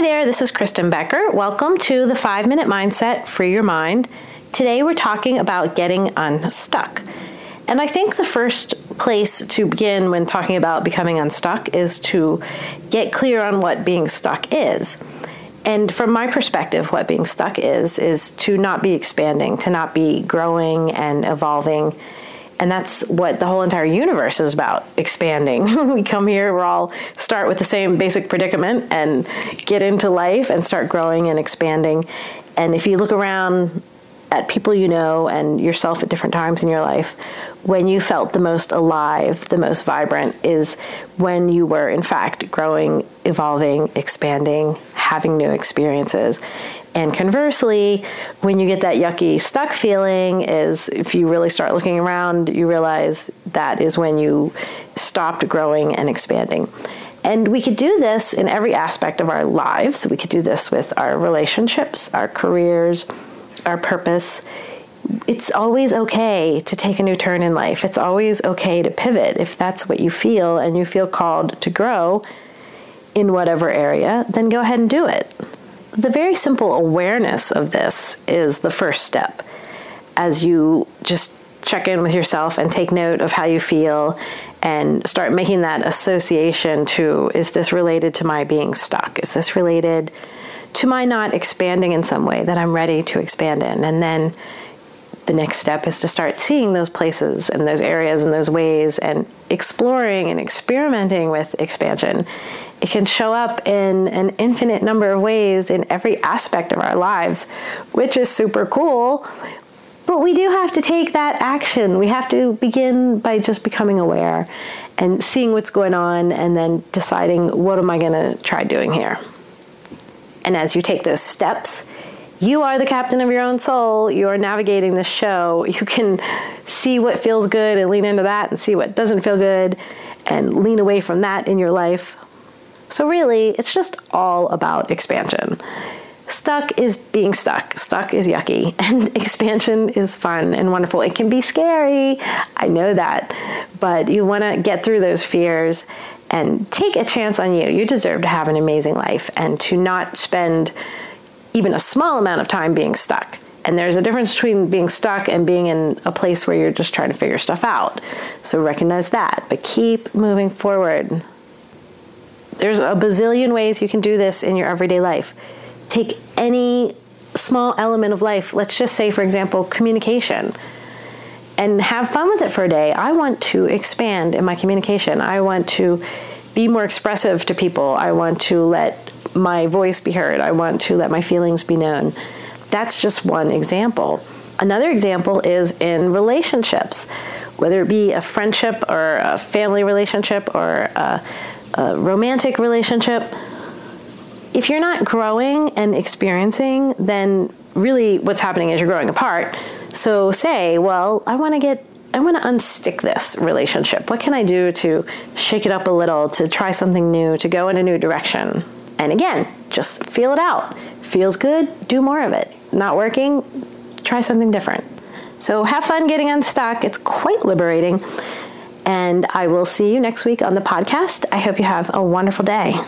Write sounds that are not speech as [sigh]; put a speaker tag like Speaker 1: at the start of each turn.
Speaker 1: There, this is Kristen Becker. Welcome to the 5 Minute Mindset Free Your Mind. Today we're talking about getting unstuck. And I think the first place to begin when talking about becoming unstuck is to get clear on what being stuck is. And from my perspective, what being stuck is, is to not be expanding, to not be growing and evolving and that's what the whole entire universe is about expanding. [laughs] we come here, we're all start with the same basic predicament and get into life and start growing and expanding. And if you look around at people you know and yourself at different times in your life, when you felt the most alive, the most vibrant, is when you were, in fact, growing, evolving, expanding, having new experiences. And conversely, when you get that yucky stuck feeling, is if you really start looking around, you realize that is when you stopped growing and expanding. And we could do this in every aspect of our lives. We could do this with our relationships, our careers, our purpose. It's always okay to take a new turn in life. It's always okay to pivot if that's what you feel and you feel called to grow in whatever area, then go ahead and do it the very simple awareness of this is the first step as you just check in with yourself and take note of how you feel and start making that association to is this related to my being stuck? Is this related to my not expanding in some way that I'm ready to expand in? And then the next step is to start seeing those places and those areas and those ways and exploring and experimenting with expansion it can show up in an infinite number of ways in every aspect of our lives, which is super cool. But we do have to take that action. We have to begin by just becoming aware and seeing what's going on and then deciding what am I going to try doing here. And as you take those steps, you are the captain of your own soul. You are navigating the show. You can see what feels good and lean into that and see what doesn't feel good and lean away from that in your life so, really, it's just all about expansion. Stuck is being stuck. Stuck is yucky. [laughs] And expansion is fun and wonderful. It can be scary. I know that. But you want to get through those fears and take a chance on you. You deserve to have an amazing life and to not spend even a small amount of time being stuck. And there's a difference between being stuck and being in a place where you're just trying to figure stuff out. So recognize that, but keep moving forward. There's a bazillion ways you can do this in your everyday life. Take any small element of life, let's just say, for example, communication, and have fun with it for a day. I want to expand in my communication. I want to be more expressive to people. I want to let my voice be heard. I want to let my feelings be known. That's just one example. Another example is in relationships, whether it be a friendship or a family relationship or a a romantic relationship, if you're not growing and experiencing, then really what's happening is you're growing apart. So say, well, I want to get I want to unstick this relationship. What can I do to shake it up a little, to try something new, to go in a new direction? And again, just feel it out. Feels good, do more of it. Not working, try something different. So have fun getting unstuck. It's quite liberating. And I will see you next week on the podcast. I hope you have a wonderful day.